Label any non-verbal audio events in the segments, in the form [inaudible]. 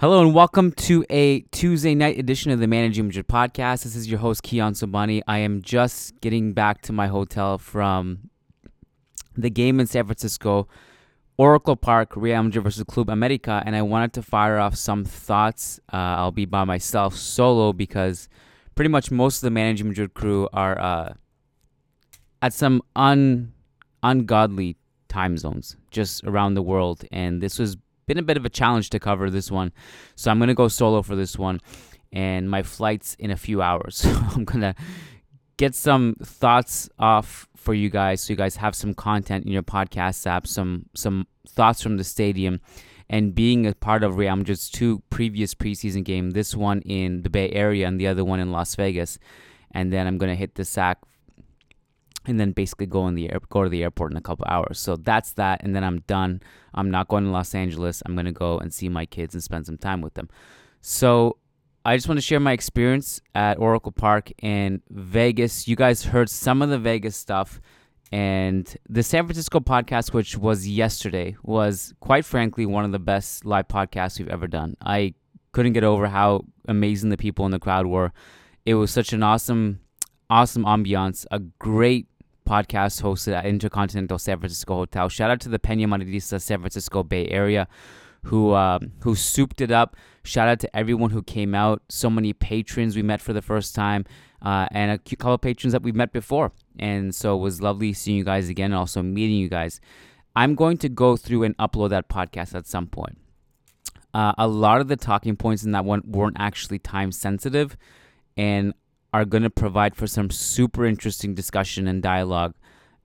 Hello and welcome to a Tuesday night edition of the Managing Madrid podcast. This is your host Kiyan Sobhani. I am just getting back to my hotel from the game in San Francisco, Oracle Park, Real Madrid versus Club America, and I wanted to fire off some thoughts. Uh, I'll be by myself solo because pretty much most of the Managing Madrid crew are uh, at some un ungodly time zones just around the world, and this was been a bit of a challenge to cover this one. So I'm going to go solo for this one. And my flight's in a few hours. [laughs] So I'm going to get some thoughts off for you guys so you guys have some content in your podcast app, some some thoughts from the stadium and being a part of Real Madrid's two previous preseason game, this one in the Bay Area and the other one in Las Vegas. And then I'm going to hit the sack and then basically go in the air, go to the airport in a couple hours. So that's that, and then I'm done. I'm not going to Los Angeles. I'm gonna go and see my kids and spend some time with them. So I just want to share my experience at Oracle Park in Vegas. You guys heard some of the Vegas stuff, and the San Francisco podcast, which was yesterday, was quite frankly one of the best live podcasts we've ever done. I couldn't get over how amazing the people in the crowd were. It was such an awesome, awesome ambiance, a great podcast hosted at Intercontinental San Francisco Hotel. Shout out to the Pena Madridista San Francisco Bay Area who um, who souped it up. Shout out to everyone who came out. So many patrons we met for the first time, uh, and a couple of patrons that we've met before. And so it was lovely seeing you guys again, and also meeting you guys. I'm going to go through and upload that podcast at some point. Uh, a lot of the talking points in that one weren't actually time sensitive, and are going to provide for some super interesting discussion and dialogue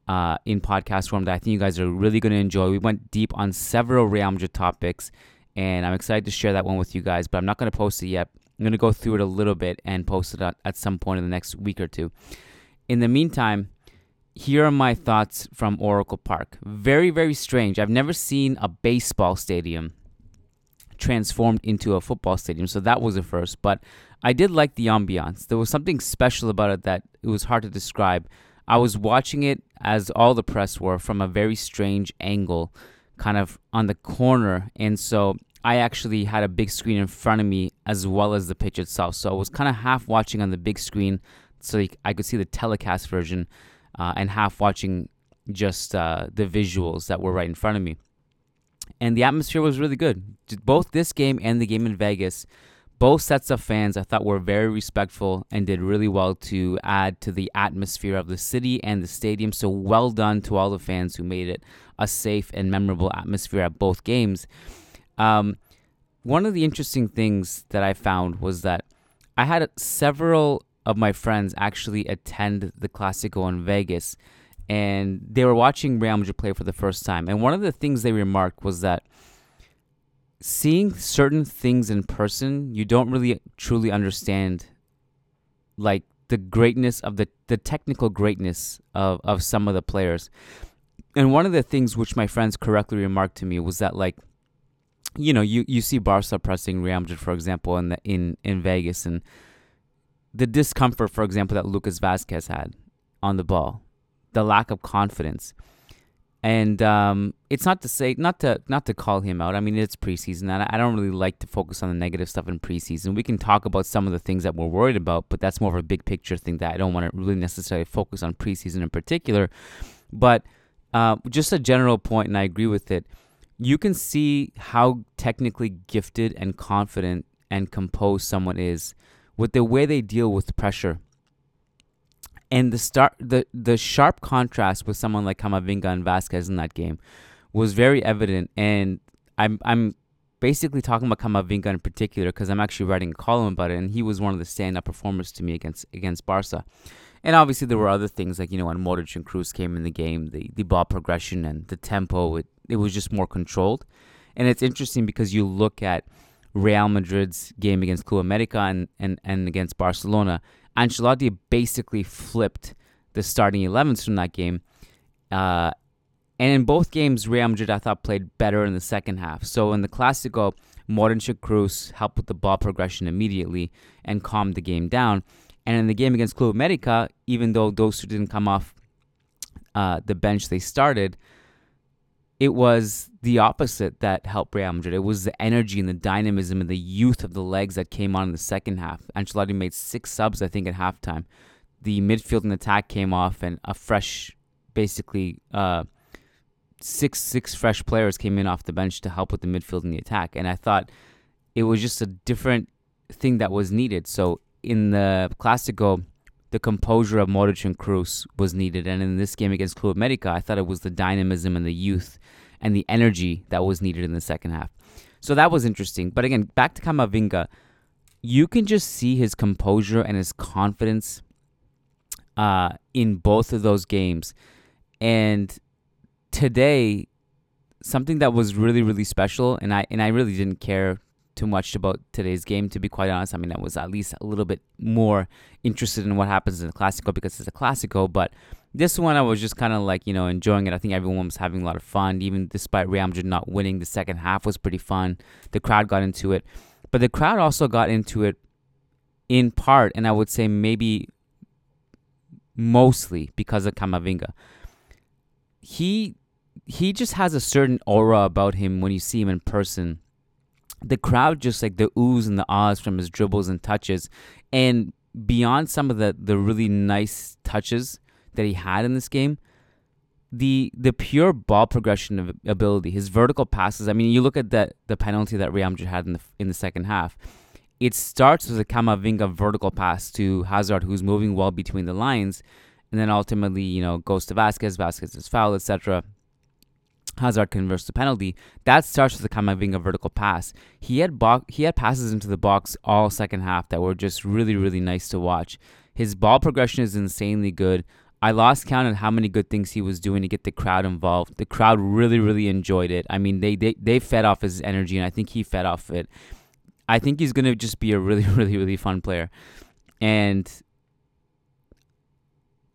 uh, in podcast form that I think you guys are really going to enjoy. We went deep on several Madrid topics, and I'm excited to share that one with you guys, but I'm not going to post it yet. I'm going to go through it a little bit and post it at, some point in the next week or two. In the meantime, here are my thoughts from Oracle Park. Very, very strange. I've never seen a baseball stadium transformed into a football stadium, so that was a first. But I did like the ambiance. There was something special about it that it was hard to describe. I was watching it as all the press were from a very strange angle, kind of on the corner. And so I actually had a big screen in front of me as well as the pitch itself. So I was kind of half watching on the big screen so I could see the telecast version uh, and half watching just uh, the visuals that were right in front of me. And the atmosphere was really good. Both this game and the game in Vegas both sets of fans I thought were very respectful and did really well to add to the atmosphere of the city and the stadium. So well done to all the fans who made it a safe and memorable atmosphere at both games. Um, one of the interesting things that I found was that I had several of my friends actually attend the Clasico in Vegas, and they were watching Real Madrid play for the first time. And one of the things they remarked was that seeing certain things in person, you don't really truly understand like the greatness of the the technical greatness of of some of the players. And one of the things which my friends correctly remarked to me was that like you know, you, you see Barca pressing Real Madrid, for example, in the in, in Vegas and the discomfort, for example, that Lucas Vazquez had on the ball, the lack of confidence. And um, it's not to say not to not to call him out. I mean, it's preseason, and I don't really like to focus on the negative stuff in preseason. We can talk about some of the things that we're worried about, but that's more of a big picture thing that I don't want to really necessarily focus on preseason in particular. But uh, just a general point, and I agree with it. You can see how technically gifted and confident and composed someone is with the way they deal with pressure and the start the the sharp contrast with someone like Camavinga and Vazquez in that game was very evident and I'm I'm basically talking about Camavinga in particular because I'm actually writing a column about it and he was one of the stand-up performers to me against against Barca. And obviously there were other things like you know when Modric and Kroos came in the game, the the ball progression and the tempo it it was just more controlled. And it's interesting because you look at Real Madrid's game against Club America and, and, and against Barcelona Ancelotti basically flipped the starting 11s from that game. Uh, and in both games, Real Madrid, I thought, played better in the second half. So in the Clasico, Modric Kroos helped with the ball progression immediately and calmed the game down. And in the game against Club America, even though those two didn't come off uh, the bench they started, it was the opposite that helped Real Madrid. It was the energy and the dynamism and the youth of the legs that came on in the second half. Ancelotti made six subs, I think, at halftime. The midfield and attack came off, and a fresh, basically, uh, six six fresh players came in off the bench to help with the midfield and the attack. And I thought it was just a different thing that was needed. So in the Classico, the composure of and Kroos was needed. And in this game against Club America, I thought it was the dynamism and the youth and the energy that was needed in the second half. So that was interesting. But again, back to Camavinga, you can just see his composure and his confidence uh, in both of those games. And today, something that was really, really special, and I and I really didn't care too much about today's game, to be quite honest. I mean, I was at least a little bit more interested in what happens in the Classico because it's a Classico, but this one I was just kind of like, you know, enjoying it. I think everyone was having a lot of fun, even despite Real Madrid not winning. The second half was pretty fun. The crowd got into it, but the crowd also got into it in part, and I would say maybe mostly because of Camavinga. He he just has a certain aura about him when you see him in person the crowd just like the oohs and the ahs from his dribbles and touches, and beyond some of the the really nice touches that he had in this game, the the pure ball progression ability, his vertical passes. I mean, you look at that the penalty that Real Madrid had in the in the second half. It starts with a Camavinga vertical pass to Hazard, who's moving well between the lines, and then ultimately, you know, goes to Vazquez. Vazquez is fouled, etc. Hazard converts the penalty. That starts with the Camavinga vertical pass. He had bo- he had passes into the box all second half that were just really really nice to watch. His ball progression is insanely good. I lost count on how many good things he was doing to get the crowd involved. The crowd really really enjoyed it. I mean, they they they fed off his energy and I think he fed off it. I think he's going to just be a really [laughs] really really fun player. And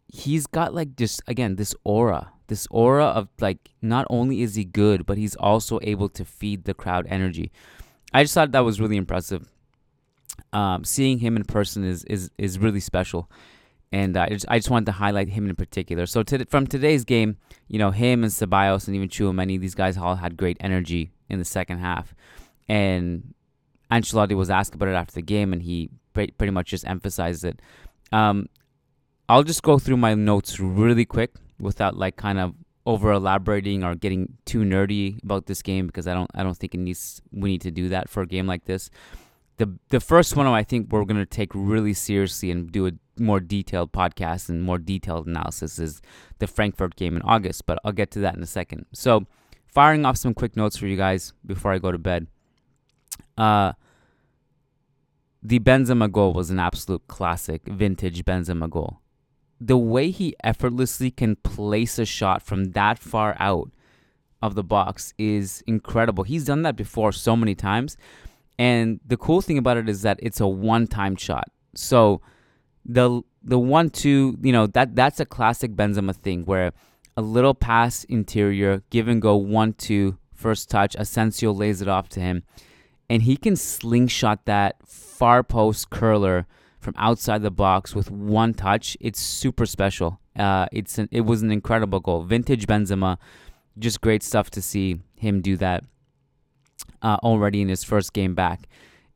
he's got like just again this aura this aura of like not only is he good, but he's also able to feed the crowd energy. I just thought that was really impressive. Um, seeing him in person is is is really special, and uh, I just I just wanted to highlight him in particular. So to, from today's game, you know, him and Ceballos and even Tchouameni, these guys all had great energy in the second half, and Ancelotti was asked about it after the game, and he pretty much just emphasized it. Um, I'll just go through my notes really quick without like kind of over elaborating or getting too nerdy about this game because I don't I don't think it needs we need to do that for a game like this. The the first one I think we're gonna take really seriously and do a more detailed podcast and more detailed analysis is the Frankfurt game in August, but I'll get to that in a second. So firing off some quick notes for you guys before I go to bed. Uh the Benzema goal was an absolute classic, vintage Benzema goal the way he effortlessly can place a shot from that far out of the box is incredible. He's done that before so many times. And the cool thing about it is that it's a one-time shot. So the the one two, you know, that that's a classic Benzema thing where a little pass interior, give and go one two, first touch, Asensio lays it off to him, and he can slingshot that far post curler from outside the box with one touch. It's super special. Uh, it's an, it was an incredible goal. Vintage Benzema, just great stuff to see him do that uh, already in his first game back.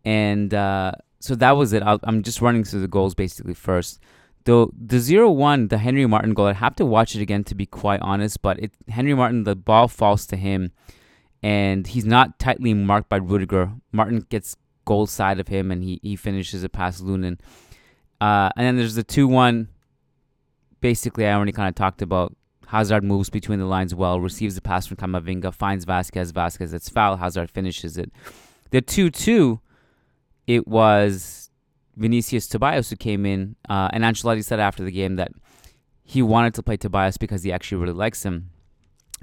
And uh, so that was it. i am just running through the goals basically first. The the zero one, the Henry Martin goal. I have to watch it again to be quite honest. But it Henry Martin, the ball falls to him, and he's not tightly marked by Rudiger. Martin gets goal side of him, and he, he finishes it past Lunin. Uh, and then there's the 2 1. Basically, I already kind of talked about. Hazard moves between the lines well, receives the pass from Camavinga, finds Vazquez. Vazquez, it's foul. Hazard finishes it. The 2 2, it was Vinicius Tobias who came in. Uh, and Ancelotti said after the game that he wanted to play Tobias because he actually really likes him.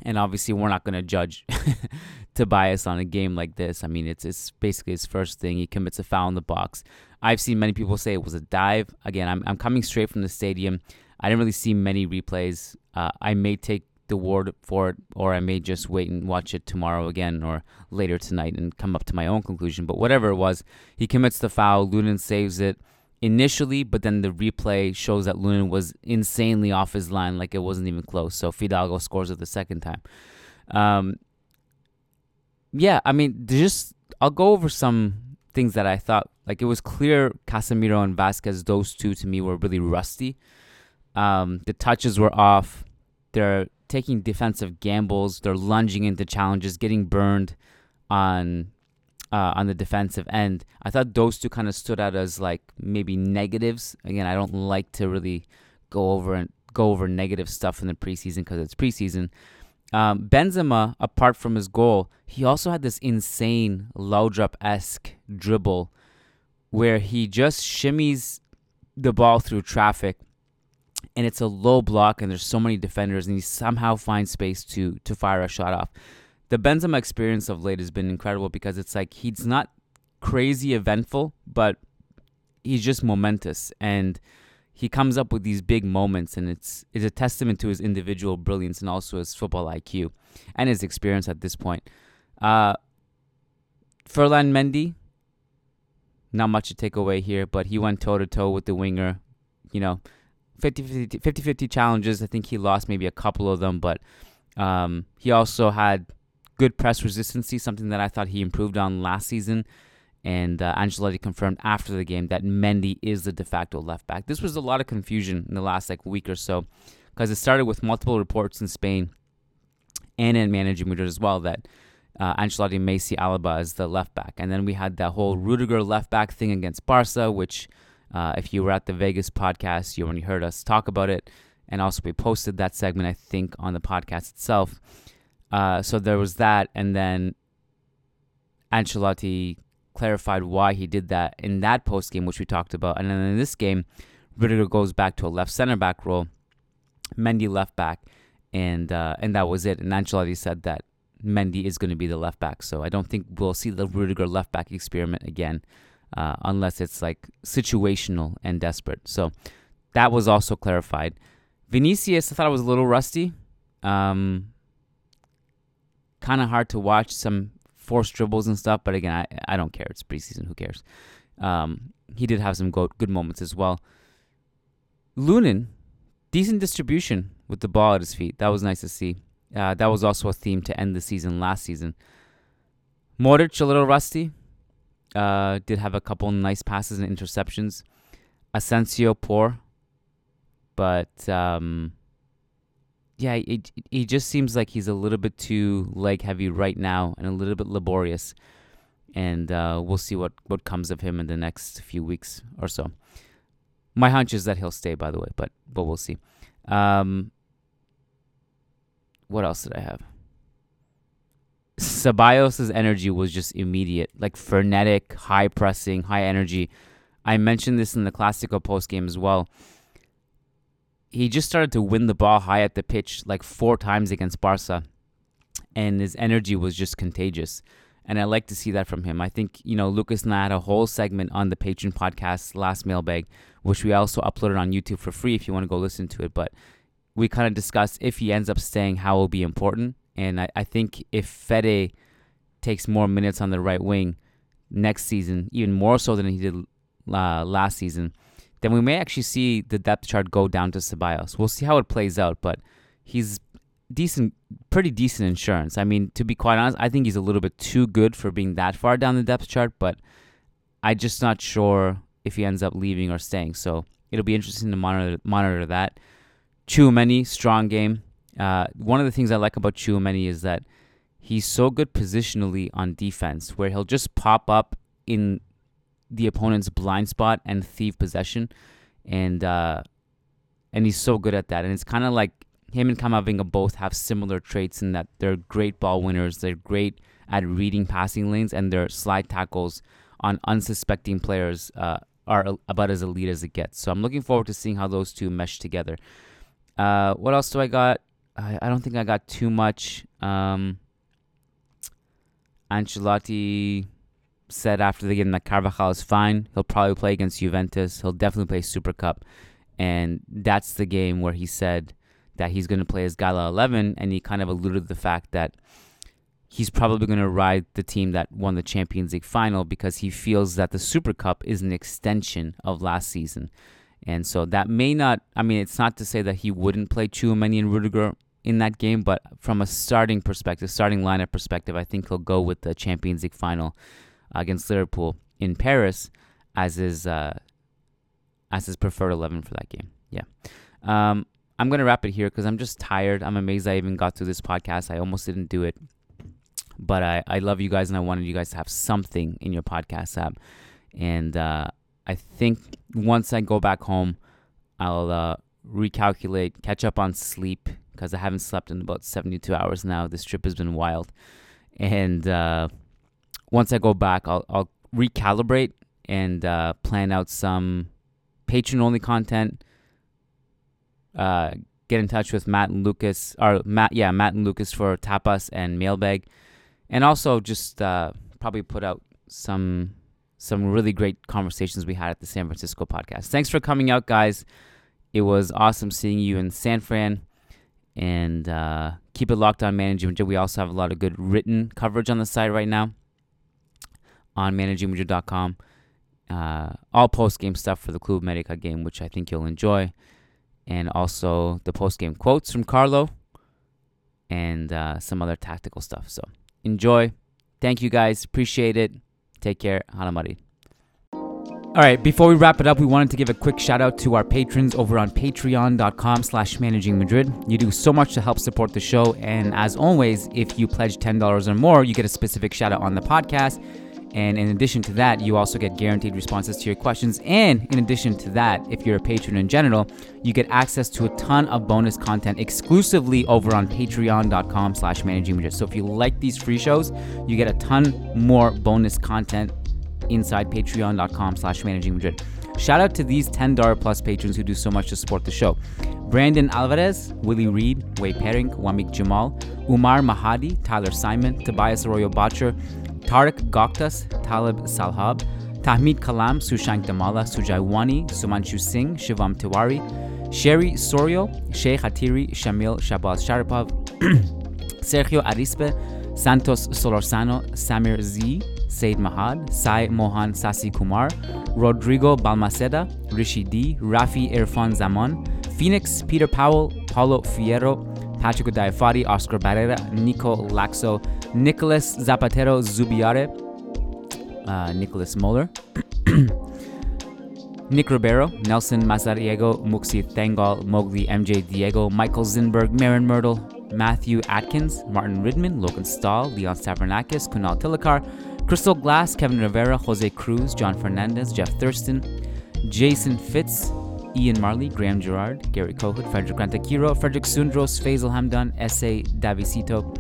And obviously, we're not going to judge [laughs] Tobias on a game like this. I mean, it's it's basically his first thing. He commits a foul in the box. I've seen many people say it was a dive. Again, I'm I'm coming straight from the stadium. I didn't really see many replays. Uh, I may take the word for it, or I may just wait and watch it tomorrow again or later tonight and come up to my own conclusion. But whatever it was, he commits the foul. Lunin saves it initially, but then the replay shows that Lunin was insanely off his line, like it wasn't even close. So Fidalgo scores it the second time. Um, yeah, I mean, just I'll go over some things that I thought like it was clear Casemiro and Vazquez, those two to me were really rusty. Um, the touches were off. They're taking defensive gambles. They're lunging into challenges, getting burned on uh, on the defensive end. I thought those two kind of stood out as like maybe negatives. Again, I don't like to really go over and go over negative stuff in the preseason because it's preseason. Um, Benzema, apart from his goal, he also had this insane Laudrup esque dribble where he just shimmies the ball through traffic and it's a low block and there's so many defenders and he somehow finds space to to fire a shot off. The Benzema experience of late has been incredible because it's like he's not crazy eventful, but he's just momentous and he comes up with these big moments and it's it's a testament to his individual brilliance and also his football IQ and his experience at this point. Uh Ferland Mendy, not much to take away here, but he went toe to toe with the winger. You know, 50 50 challenges. I think he lost maybe a couple of them, but um, he also had good press resistance, something that I thought he improved on last season. And uh, Ancelotti confirmed after the game that Mendy is the de facto left back. This was a lot of confusion in the last like week or so because it started with multiple reports in Spain and in management as well that uh, Ancelotti may see Alaba as the left back. And then we had that whole Rudiger left back thing against Barca, which, uh, if you were at the Vegas podcast, you already heard us talk about it. And also, we posted that segment, I think, on the podcast itself. Uh, so there was that. And then Ancelotti clarified why he did that in that post game, which we talked about. And then in this game, Rudiger goes back to a left center back role, Mendy left back, and uh, and that was it. And Ancelotti said that Mendy is going to be the left back. So I don't think we'll see the Rudiger left back experiment again, uh, unless it's like situational and desperate. So that was also clarified. Vinicius, I thought it was a little rusty. Um, kind of hard to watch some forced dribbles and stuff, but again, I, I don't care. It's preseason. Who cares? Um, he did have some go- good moments as well. Lunin, decent distribution with the ball at his feet. That was nice to see. Uh, that was also a theme to end the season last season. Modric a little rusty. Uh, did have a couple nice passes and interceptions. Asensio poor, but um, yeah, it, he just seems like he's a little bit too leg heavy right now and a little bit laborious. And uh, we'll see what, what comes of him in the next few weeks or so. My hunch is that he'll stay, by the way, but but we'll see. Um, what else did I have? Ceballos' energy was just immediate, like frenetic, high pressing, high energy. I mentioned this in the Classico post game as well. He just started to win the ball high at the pitch like four times against Barca, and his energy was just contagious. And I like to see that from him. I think, you know, Lucas and I had a whole segment on the Patreon podcast, Last Mailbag, which we also uploaded on YouTube for free if you want to go listen to it. But we kind of discussed if he ends up staying, how it will be important. And I, I think if Fede takes more minutes on the right wing next season, even more so than he did uh, last season, then we may actually see the depth chart go down to Ceballos. We'll see how it plays out, but he's decent, pretty decent insurance. I mean, to be quite honest, I think he's a little bit too good for being that far down the depth chart, but I'm just not sure if he ends up leaving or staying. So it'll be interesting to monitor monitor that. Tchouameni, strong game. Uh, one of the things I like about Tchouameni is that he's so good positionally on defense, where he'll just pop up in the opponent's blind spot and thieve possession, and uh, and he's so good at that. And it's kind of like him and Camavinga both have similar traits in that they're great ball winners. They're great at reading passing lanes, and their slide tackles on unsuspecting players uh, are about as elite as it gets. So I'm looking forward to seeing how those two mesh together. Uh, what else do I got? I, I don't think I got too much. Um, Ancelotti said after the game that Carvajal is fine. He'll probably play against Juventus. He'll definitely play Super Cup. And that's the game where he said that he's going to play as Gala 11. And he kind of alluded to the fact that he's probably going to ride the team that won the Champions League final because he feels that the Super Cup is an extension of last season. And so that may not, I mean, it's not to say that he wouldn't play Tchouameni and Rudiger in that game, but from a starting perspective, starting lineup perspective, I think he'll go with the Champions League final against Liverpool in Paris as his uh, as his preferred eleven for that game. Yeah. Um, I'm gonna wrap it here because I'm just tired. I'm amazed I even got through this podcast. I almost didn't do it, but I I love you guys and I wanted you guys to have something in your podcast app, and uh, I think once I go back home, I'll uh, recalculate, catch up on sleep because I haven't slept in about 72 hours now. This trip has been wild, and uh, once I go back, I'll I'll recalibrate and uh, plan out some patron only content. Uh, get in touch with Matt and Lucas, or Matt, yeah, Matt and Lucas for tapas and mailbag, and also just uh, probably put out some some really great conversations we had at the San Francisco podcast. Thanks for coming out, guys. It was awesome seeing you in San Fran. And uh, keep it locked on Managing We also have a lot of good written coverage on the site right now on managingmadrid.com. Uh, all post game stuff for the Club America game, which I think you'll enjoy. And also the post game quotes from Carlo and uh, some other tactical stuff. So enjoy. Thank you guys. Appreciate it. Take care. Hala Madrid. All right, before we wrap it up, we wanted to give a quick shout out to our patrons over on patreon.com slash managing Madrid. You do so much to help support the show. And as always, if you pledge $10 or more, you get a specific shout out on the podcast. And in addition to that, you also get guaranteed responses to your questions. And in addition to that, if you're a patron in general, you get access to a ton of bonus content exclusively over on patreon.com slash managing. So if you like these free shows, you get a ton more bonus content inside patreon.com slash managing Madrid. Shout out to these $10 plus patrons who do so much to support the show. Brandon Alvarez, Willie Reed, Way Pering, Wamik Jamal, Umar Mahadi, Tyler Simon, Tobias Arroyo Botcher, Tariq Goktas, Talib Salhab, Tahmid Kalam, Sushank Damala, Sujaiwani, Sumanshu Singh, Shivam Tiwari, Sherry Sorio, Sheikh Hatiri, Shamil Shabaz Sharipov, [clears throat] Sergio Arispe, Santos Solorzano, Samir Z, Said Mahad, Sai Mohan Sasi Kumar, Rodrigo Balmaceda, Rishi D, Rafi Irfan Zaman, Phoenix, Peter Powell, Paulo Fierro, Patrick Diafati, Oscar Barrera, Nico Laxo, Nicholas Zapatero Zubiare, uh, Nicholas Moller, [clears throat] Nick Ribeiro, Nelson Mazariego, Muxi Thangal, Mowgli MJ Diego, Michael Zinberg, Marin Myrtle, Matthew Atkins, Martin Ridman, Logan Stahl, Leon Stavronakis, Kunal Tilakar, Crystal Glass, Kevin Rivera, Jose Cruz, John Fernandez, Jeff Thurston, Jason Fitz, Ian Marley, Graham Gerard, Gary Kohut, Frederick Rantakiro, Frederick Sundros, Faisal Hamdan, S.A. Davisito,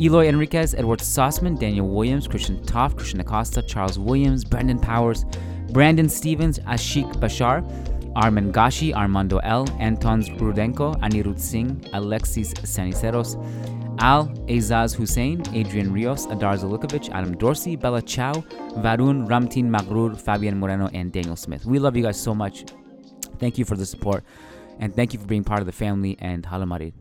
Eloy Enriquez, Edward Sossman, Daniel Williams, Christian Toff, Christian Acosta, Charles Williams, Brandon Powers, Brandon Stevens, Ashik Bashar, Arman Gashi, Armando L, Antons Rudenko, Anirudh Singh, Alexis Saniceros, Al Azaz Hussein, Adrian Rios, Adar Zalukovic, Adam Dorsey, Bella Chow, Varun, Ramtin Magrur, Fabian Moreno, and Daniel Smith. We love you guys so much. Thank you for the support, and thank you for being part of the family. And Hala Madrid.